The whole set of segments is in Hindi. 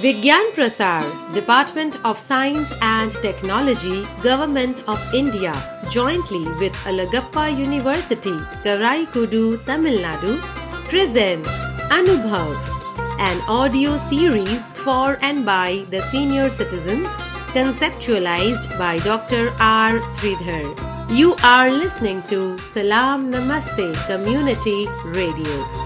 Vigyan Prasar, Department of Science and Technology, Government of India, jointly with Alagappa University, Karaikudu, Tamil Nadu, presents Anubhav, an audio series for and by the senior citizens, conceptualized by Dr. R. Sridhar. You are listening to Salam Namaste Community Radio.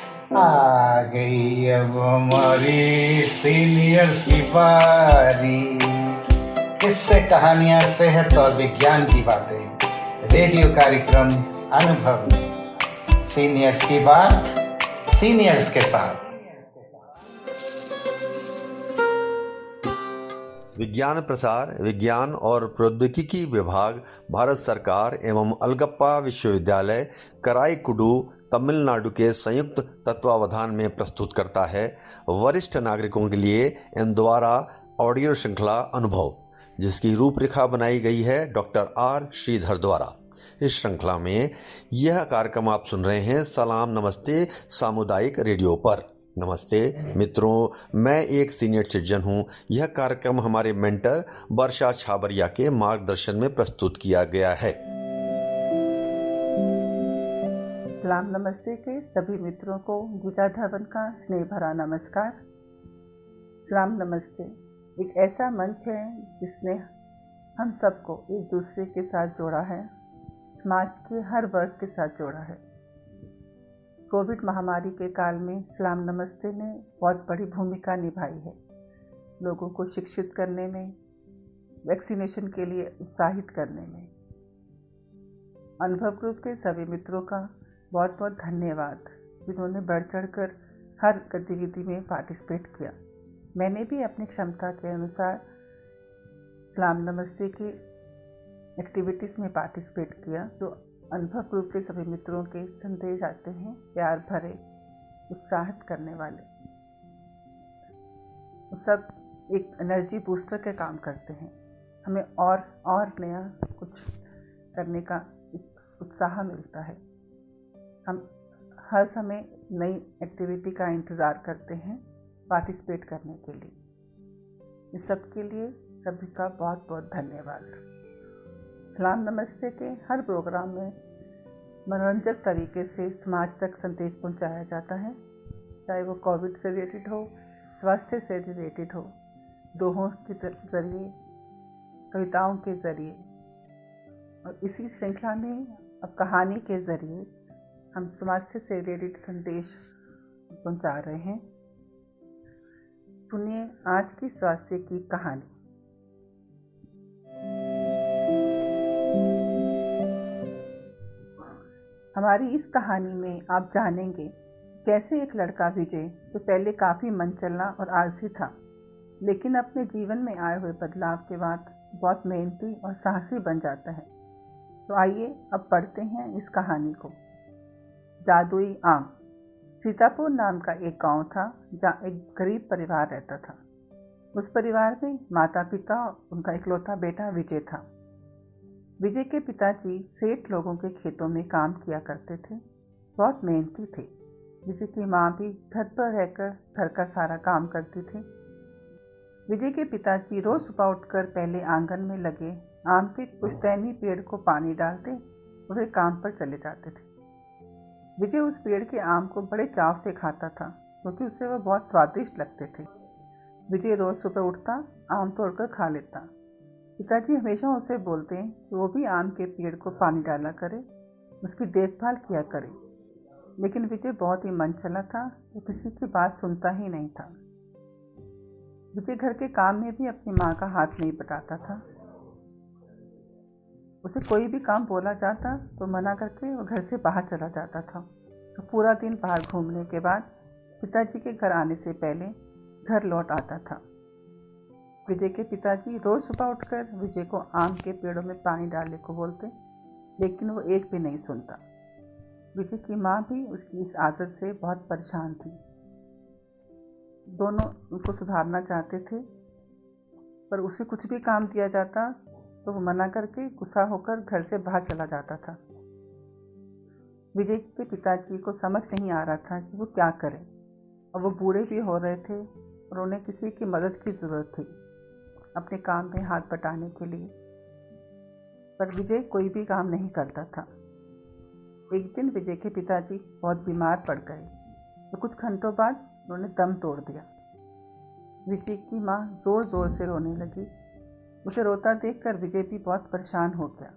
आ गई अब हमारी सीनियर बारी किससे कहानियाँ, सेहत और विज्ञान की बातें, रेडियो कार्यक्रम, अनुभव। सीनियर्स की बात, सीनियर्स के साथ। विज्ञान प्रसार, विज्ञान और प्रौद्योगिकी विभाग, भारत सरकार एवं अलगप्पा विश्वविद्यालय, कराईकुडू तमिलनाडु के संयुक्त तत्वावधान में प्रस्तुत करता है वरिष्ठ नागरिकों के लिए द्वारा ऑडियो श्रृंखला अनुभव, जिसकी रूपरेखा बनाई गई है डॉक्टर आर श्रीधर द्वारा। इस श्रृंखला में यह कार्यक्रम आप सुन रहे हैं सलाम नमस्ते सामुदायिक रेडियो पर। नमस्ते मित्रों, मैं एक सीनियर सिटीजन हूँ। यह कार्यक्रम हमारे मेंटर वर्षा छाबरिया के मार्गदर्शन में प्रस्तुत किया गया है। सलाम नमस्ते के सभी मित्रों को गीता धवन का स्नेह भरा नमस्कार। सलाम नमस्ते। एक ऐसा मंच है जिसने हम सबको एक दूसरे के साथ जोड़ा है। समाज के हर वर्ग के साथ जोड़ा है। कोविड महामारी के काल में सलाम नमस्ते ने बहुत बड़ी भूमिका निभाई है। लोगों को शिक्षित करने में, वैक्सीनेशन के लिए उत्साहित करने में। अनुभव ग्रुप के सभी मित्रों का बहुत बहुत धन्यवाद, जिन्होंने बढ़ चढ़ कर हर गतिविधि में पार्टिसिपेट किया। मैंने भी अपनी क्षमता के अनुसार सलाम नमस्ते की एक्टिविटीज़ में पार्टिसिपेट किया, जो अनुभव रूप से सभी मित्रों के संदेश आते हैं, प्यार भरे, उत्साहित करने वाले। सब एक एनर्जी बूस्टर के काम करते हैं। हमें और और नया कुछ करने का उत्साह मिलता है। हम हर समय नई एक्टिविटी का इंतज़ार करते हैं पार्टिसिपेट करने के लिए। इस सब के लिए सभी का बहुत बहुत धन्यवाद। सलाम नमस्ते के हर प्रोग्राम में मनोरंजक तरीके से समाज तक संदेश पहुँचाया जाता है। चाहे वो कोविड से रिलेटेड हो, स्वास्थ्य से रिलेटेड हो, दोहों के ज़रिए, कविताओं के ज़रिए और इसी श्रृंखला में अब कहानी के ज़रिए हम समाज से रिलेटेड संदेश पहुँचा रहे हैं। सुनिए आज की स्वास्थ्य की कहानी। हमारी इस कहानी में आप जानेंगे कैसे एक लड़का विजय जो पहले काफ़ी मन चलना और आलसी था, लेकिन अपने जीवन में आए हुए बदलाव के बाद बहुत मेहनती और साहसी बन जाता है। तो आइए अब पढ़ते हैं इस कहानी को। जादुई आम। सीतापुर नाम का एक गाँव था, जहाँ एक गरीब परिवार रहता था। उस परिवार में माता पिता उनका इकलौता बेटा विजय था। विजय के पिताजी सेठ लोगों के खेतों में काम किया करते थे। बहुत मेहनती थे। विजय की माँ भी घर पर रहकर घर का सारा काम करती थी। विजय के पिताजी रोज सुबह उठकर पहले आँगन में लगे, आम के पुश्तैनी पेड़ को पानी डालते वे काम पर चले जाते थे। विजय उस पेड़ के आम को बड़े चाव से खाता था, क्योंकि उसे वह बहुत स्वादिष्ट लगते थे। विजय रोज सुबह उठता, आम तोड़कर खा लेता। पिताजी हमेशा उसे बोलते हैं कि वो भी आम के पेड़ को पानी डाला करे, उसकी देखभाल किया करे। लेकिन विजय बहुत ही मन चला था, वो किसी की बात सुनता ही नहीं था। विजय घर के काम में भी अपनी माँ का हाथ नहीं बटाता था। उसे कोई भी काम बोला जाता तो मना करके वो घर से बाहर चला जाता था। तो पूरा दिन बाहर घूमने के बाद पिताजी के घर आने से पहले घर लौट आता था। विजय के पिताजी रोज सुबह उठकर विजय को आम के पेड़ों में पानी डालने को बोलते, लेकिन वो एक भी नहीं सुनता। विजय की माँ भी उसकी इस आदत से बहुत परेशान थी। दोनों उनको सुधारना चाहते थे, पर उसे कुछ भी काम दिया जाता तो वो मना करके गुस्सा होकर घर से बाहर चला जाता था। विजय के पिताजी को समझ नहीं आ रहा था कि वो क्या करें। और वो बूढ़े भी हो रहे थे और उन्हें किसी की मदद की ज़रूरत थी, अपने काम में हाथ बटाने के लिए। पर विजय कोई भी काम नहीं करता था। एक दिन विजय के पिताजी बहुत बीमार पड़ गए। तो कुछ घंटों बाद उन्होंने दम तोड़ दिया। विजय की माँ ज़ोर ज़ोर से रोने लगी। उसे रोता देखकर विजय भी बहुत परेशान हो गया।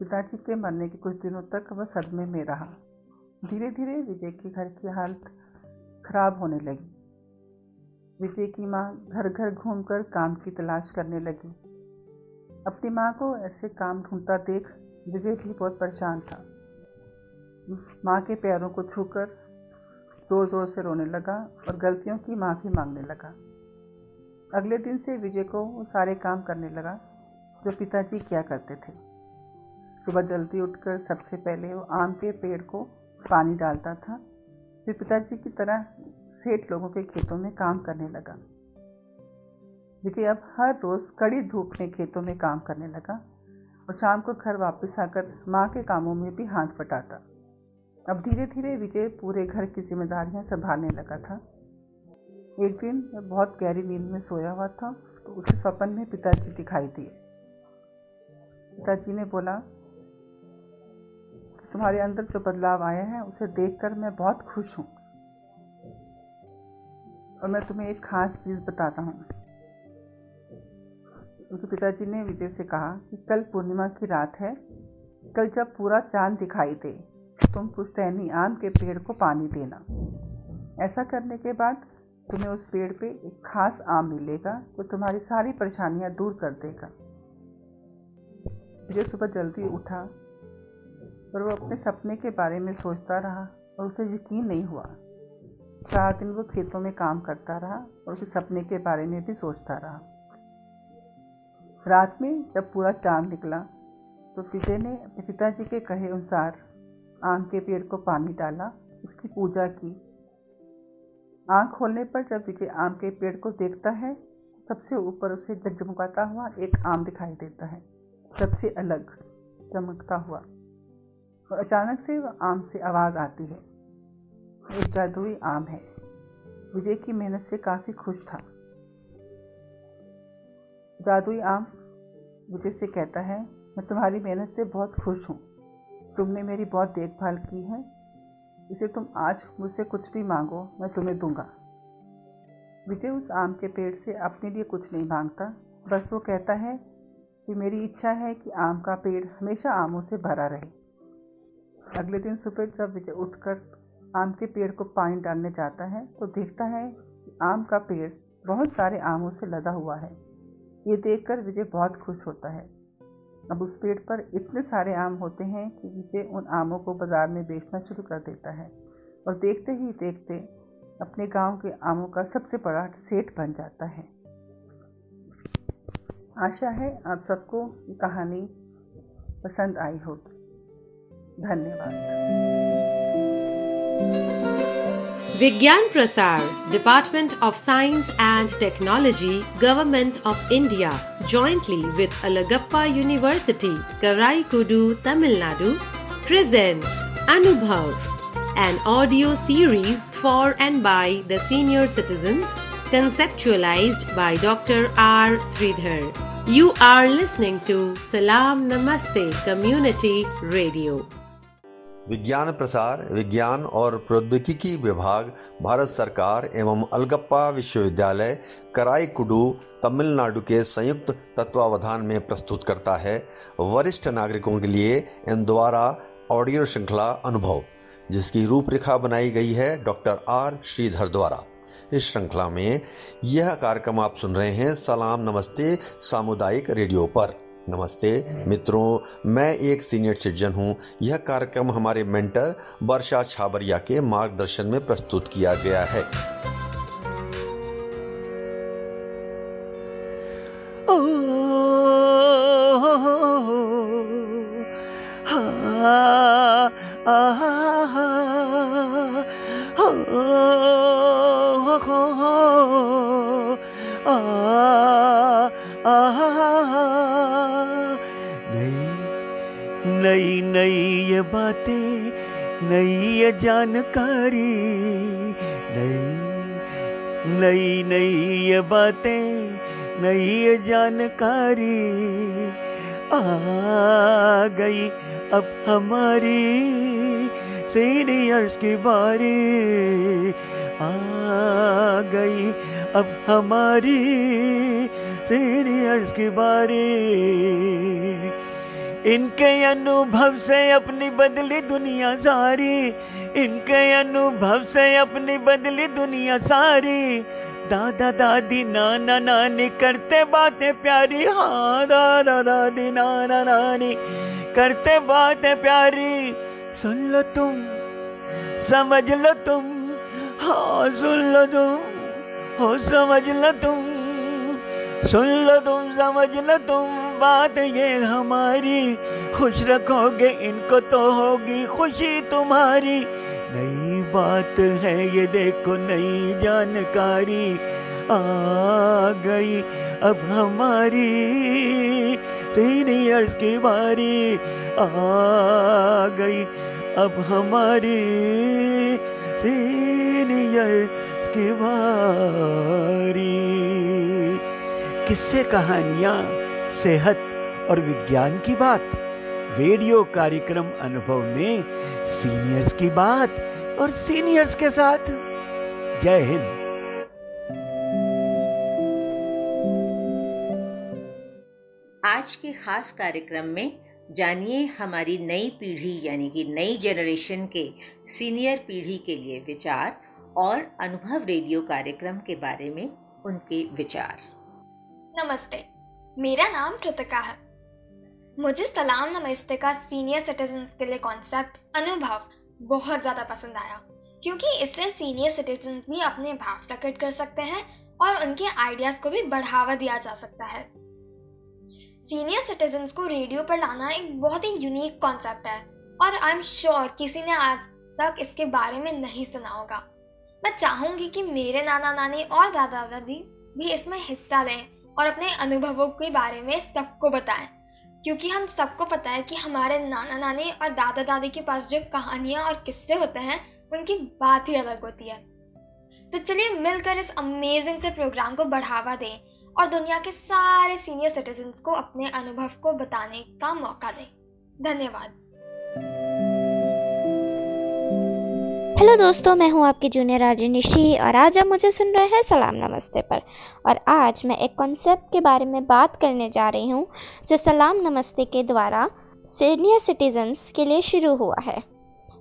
पिताजी के मरने के कुछ दिनों तक वह सदमे में रहा। धीरे धीरे विजय के घर की हालत खराब होने लगी। विजय की माँ घर घर घूमकर काम की तलाश करने लगी। अपनी माँ को ऐसे काम ढूंढता देख विजय भी बहुत परेशान था। माँ के पैरों को छूकर ज़ोर ज़ोर से रोने लगा और गलतियों की माफ़ी मांगने लगा। अगले दिन से विजय को वो सारे काम करने लगा, जो पिताजी किया करते थे। सुबह जल्दी उठकर सबसे पहले वो आम के पेड़ को पानी डालता था, फिर पिताजी की तरह सेठ लोगों के खेतों में काम करने लगा। विजय अब हर रोज़ कड़ी धूप में खेतों में काम करने लगा और शाम को घर वापस आकर माँ के कामों में भी हाथ बटाता। अब धीरे धीरे विजय पूरे घर की जिम्मेदारियाँ संभालने लगा था। एक दिन मैं बहुत गहरी नींद में सोया हुआ था तो उसे सपन में पिताजी दिखाई दिए। पिताजी ने बोला, तुम्हारे अंदर जो बदलाव आया है, उसे देखकर मैं बहुत खुश हूँ। और मैं तुम्हें एक खास चीज़ बताता हूँ। उसके पिताजी ने विजय से कहा कि कल पूर्णिमा की रात है, कल जब पूरा चाँद दिखाई दे, तुम पुश्तैनी आम के पेड़ को पानी देना। ऐसा करने के बाद तुम्हें उस पेड़ पे एक खास आम मिलेगा, जो तुम्हारी सारी परेशानियाँ दूर कर देगा। जो सुबह जल्दी उठा और वो अपने सपने के बारे में सोचता रहा और उसे यकीन नहीं हुआ। सारा दिन वो खेतों में काम करता रहा और उसे सपने के बारे में भी सोचता रहा। रात में जब पूरा चाँद निकला तो विजय ने अपने पिताजी के कहे अनुसार आम के पेड़ को पानी डाला, उसकी पूजा की। आँख खोलने पर जब विजय आम के पेड़ को देखता है, सबसे ऊपर उसे जगमगाता हुआ एक आम दिखाई देता है। सबसे अलग, चमकता हुआ। और अचानक से वह आम से आवाज़ आती है। एक जादुई आम है। विजय की मेहनत से काफ़ी खुश था। जादुई आम, विजय से कहता है, मैं तुम्हारी मेहनत से बहुत खुश हूँ। तुमने मेरी बहुत देखभाल की है। इसे तुम आज मुझसे कुछ भी मांगो, मैं तुम्हें दूँगा। विजय उस आम के पेड़ से अपने लिए कुछ नहीं माँगता, बस वो कहता है कि मेरी इच्छा है कि आम का पेड़ हमेशा आमों से भरा रहे। अगले दिन सुबह जब विजय उठकर आम के पेड़ को पानी डालने जाता है तो देखता है कि आम का पेड़ बहुत सारे आमों से लदा हुआ है। ये देखकर विजय बहुत खुश होता है। अब उस पेड़ पर इतने सारे आम होते हैं कि विजय उन आमों को बाज़ार में बेचना शुरू कर देता है और देखते ही देखते अपने गाँव के आमों का सबसे बड़ा सेठ बन जाता है। आशा है आप सबको ये कहानी पसंद आई होगी। धन्यवाद। विज्ञान प्रसार department of science and technology government of India, jointly with Alagappa University, Karaikudu, Tamil Nadu, presents Anubhav, an audio series for and by the senior citizens, conceptualized by Dr. R. Sridhar. You are listening to Salam Namaste Community Radio. विज्ञान प्रसार, विज्ञान और प्रौद्योगिकी विभाग, भारत सरकार एवं अलगप्पा विश्वविद्यालय, कराईकुडू, तमिलनाडु के संयुक्त तत्वावधान में प्रस्तुत करता है वरिष्ठ नागरिकों के लिए इन द्वारा ऑडियो श्रृंखला अनुभव, जिसकी रूपरेखा बनाई गई है डॉक्टर आर श्रीधर द्वारा। इस श्रृंखला में यह कार्यक्रम आप सुन रहे हैं। सलाम नमस्ते, सामुदायिक रेडियो पर। नमस्ते, मित्रों, मैं एक सीनियर सिटीजन हूँ। यह कार्यक्रम हमारे मेंटर वर्षा छाबरिया के मार्गदर्शन में प्रस्तुत किया गया है। नई ये बातें, नई ये जानकारी आ गई। अब हमारी सीनियर्स की बारी आ गई। अब हमारी सीनियर्स की बारी। इनके अनुभव से अपनी बदली दुनिया सारी, इनके अनुभव से अपनी बदली दुनिया सारी। दादा दादी नाना नानी करते बातें प्यारी। हाँ दादा दादी नाना नानी करते बातें प्यारी। सुन लो तुम, समझ लो तुम हाँ सुन लो तुम, हो, समझ लो तुम, सुन लो तुम, समझ लो तुम। बात ये हमारी, खुश रखोगे, इनको तो होगी खुशी तुम्हारी। बात है, ये देखो नई जानकारी आ गई। अब हमारी सीनियर्स की बारी आ गई। अब हमारी सीनियर की बारी। किस्से, कहानियाँ, सेहत और विज्ञान की बात, रेडियो कार्यक्रम अनुभव में सीनियर्स की बात और सीनियर्स के साथ। जय हिंद। आज के खास कार्यक्रम में जानिए हमारी नई पीढ़ी यानी कि नई जनरेशन के सीनियर पीढ़ी के लिए विचार और अनुभव रेडियो कार्यक्रम के बारे में उनके विचार। नमस्ते मेरा नाम कृतिका है। मुझे सलाम नमस्ते का सीनियर सिटीजन के लिए कॉन्सेप्ट अनुभव बहुत ज़्यादा पसंद आया। क्योंकि इससे सीनियर सिटीजन भी अपने भाव प्रकट कर सकते हैं और उनके आइडियाज़ को भी बढ़ावा दिया जा सकता है। सीनियर सिटीजन को रेडियो पर लाना एक बहुत ही यूनिक कॉन्सेप्ट है और आई एम श्योर किसी ने आज तक इसके बारे में नहीं सुना होगा। मैं चाहूँगी कि मेरे नाना नानी और दादा दादी भी इसमें हिस्सा लें और अपने अनुभवों के बारे में सबको बताएँ। क्योंकि हम सबको पता है कि हमारे नाना नानी और दादा दादी के पास जो कहानियाँ और किस्से होते हैं, उनकी बात ही अलग होती है। तो चलिए मिलकर इस अमेजिंग से प्रोग्राम को बढ़ावा दें और दुनिया के सारे सीनियर सिटीजन को अपने अनुभव को बताने का मौका दें। धन्यवाद। हेलो दोस्तों, मैं हूँ आपकी जूनियर आर्जी निशी और आज आप मुझे सुन रहे हैं सलाम नमस्ते पर। और आज मैं एक कॉन्सेप्ट के बारे में बात करने जा रही हूँ, जो सलाम नमस्ते के द्वारा सीनियर सिटीजन्स के लिए शुरू हुआ है,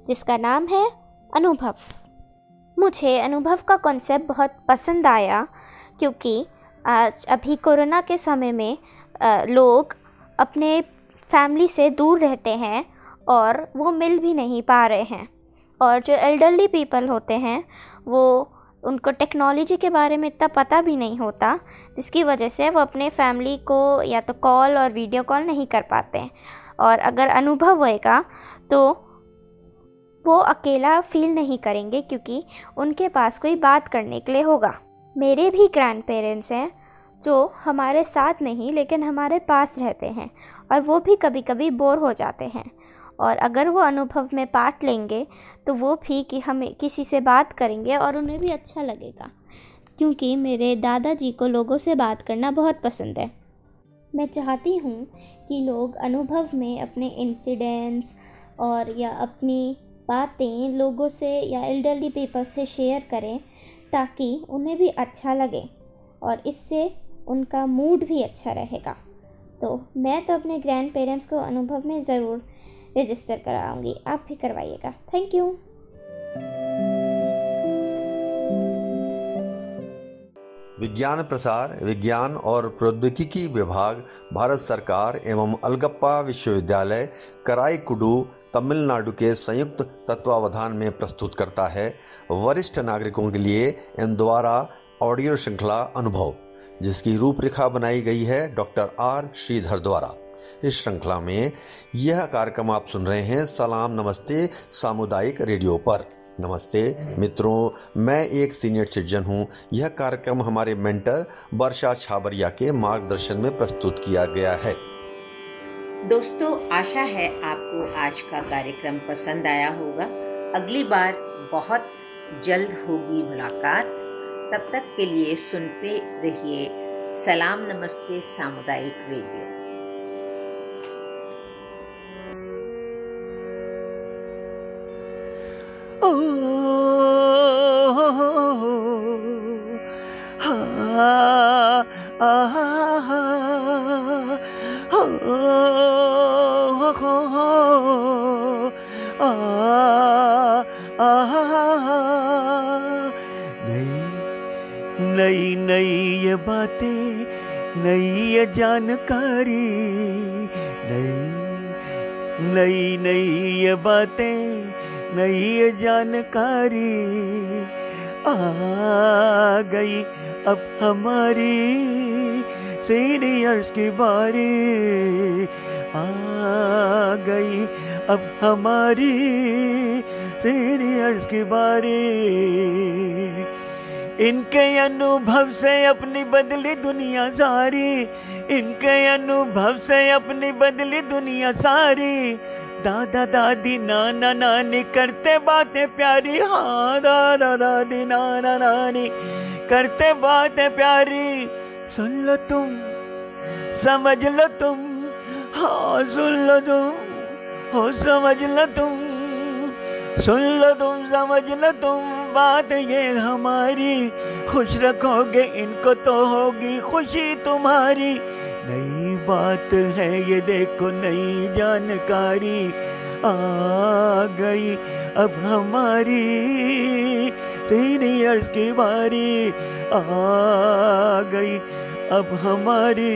जिसका नाम है अनुभव। मुझे अनुभव का कॉन्सेप्ट बहुत पसंद आया, क्योंकि आज अभी कोरोना के समय में लोग अपने फैमिली से दूर रहते हैं और वो मिल भी नहीं पा रहे हैं। और जो एल्डरली पीपल होते हैं, वो उनको टेक्नोलॉजी के बारे में इतना पता भी नहीं होता, जिसकी वजह से वो अपने फैमिली को या तो कॉल और वीडियो कॉल नहीं कर पाते। और अगर अनुभव होएगा तो वो अकेला फील नहीं करेंगे, क्योंकि उनके पास कोई बात करने के लिए होगा। मेरे भी ग्रैंड पेरेंट्स हैं, जो हमारे साथ नहीं, लेकिन हमारे पास रहते हैं, और वो भी कभी कभी बोर हो जाते हैं। और अगर वो अनुभव में पार्ट लेंगे तो वो भी कि हमें किसी से बात करेंगे और उन्हें भी अच्छा लगेगा। क्योंकि मेरे दादाजी को लोगों से बात करना बहुत पसंद है। मैं चाहती हूँ कि लोग अनुभव में अपने इंसिडेंट्स और या अपनी बातें लोगों से या एल्डरली पीपल से शेयर करें, ताकि उन्हें भी अच्छा लगे और इससे उनका मूड भी अच्छा रहेगा। तो मैं तो अपने ग्रैंड पेरेंट्स को अनुभव में ज़रूर रजिस्टर कराऊँगी। आप भी करवाइएगा। थैंक यू विज्ञान प्रसार, विज्ञान और प्रौद्योगिकी विभाग, भारत सरकार एवं अलगप्पा विश्वविद्यालय, कराईकुडू, तमिलनाडु के संयुक्त तत्वावधान में प्रस्तुत करता है। वरिष्ठ नागरिकों के लिए इन द्वारा ऑडियो श्रृंखला अनुभव। जिसकी रूपरेखा बनाई गई है डॉक्टर आर श्रीधर द्वारा। इस श्रृंखला में यह कार्यक्रम आप सुन रहे हैं सलाम नमस्ते सामुदायिक रेडियो पर। नमस्ते मित्रों, मैं एक सीनियर सिटीजन हूँ। यह कार्यक्रम हमारे मेंटर वर्षा छाबरिया के मार्गदर्शन में प्रस्तुत किया गया है। दोस्तों, आशा है आपको आज का कार्यक्रम पसंद आया होगा। अगली बार बहुत जल्द होगी मुलाकात। तब तक के लिए सुनते रहिए सलाम नमस्ते सामुदायिक रेडियो नई नई ये बातें, नई ये जानकारी, नई नई नई ये बातें, नई ये जानकारी आ गई अब हमारी सीनियर्स की बारी आ गई अब हमारी सीनियर्स की बारी। इनके अनुभव से अपनी बदली दुनिया सारी। इनके अनुभव से अपनी बदली दुनिया सारी। दादा दादी नाना नानी करते बातें प्यारी। हाँ दादा दादी नाना नानी करते बातें प्यारी। सुन लो तुम, समझ लो तुम हाँ सुन लो तुम, हो, समझ लो तुम, सुन लो तुम, समझ लो तुम। बात ये हमारी। खुश रखोगे, इनको तो होगी खुशी तुम्हारी। नई बात है ये देखो, नई जानकारी आ गई। अब हमारी सीनियर्स की बारी आ गई। अब हमारी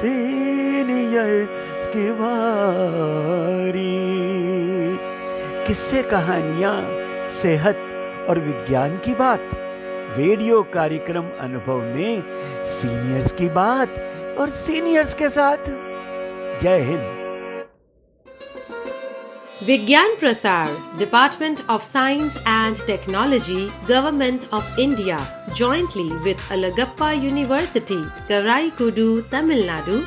सीनियर की बारी। किससे कहानियाँ सेहत और विज्ञान की बात, रेडियो कार्यक्रम अनुभव में सीनियर्स की बात और सीनियर्स के साथ। जय हिंद। विज्ञान प्रसार department of science and technology government of India jointly with Alagappa university Karaikudi Tamil Nadu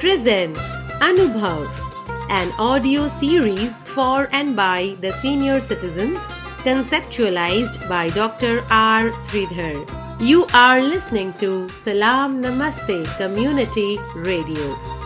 presents Anubhav An audio series for and by the senior citizens conceptualized by Dr. R. Sridhar. You are listening to Salam Namaste Community Radio.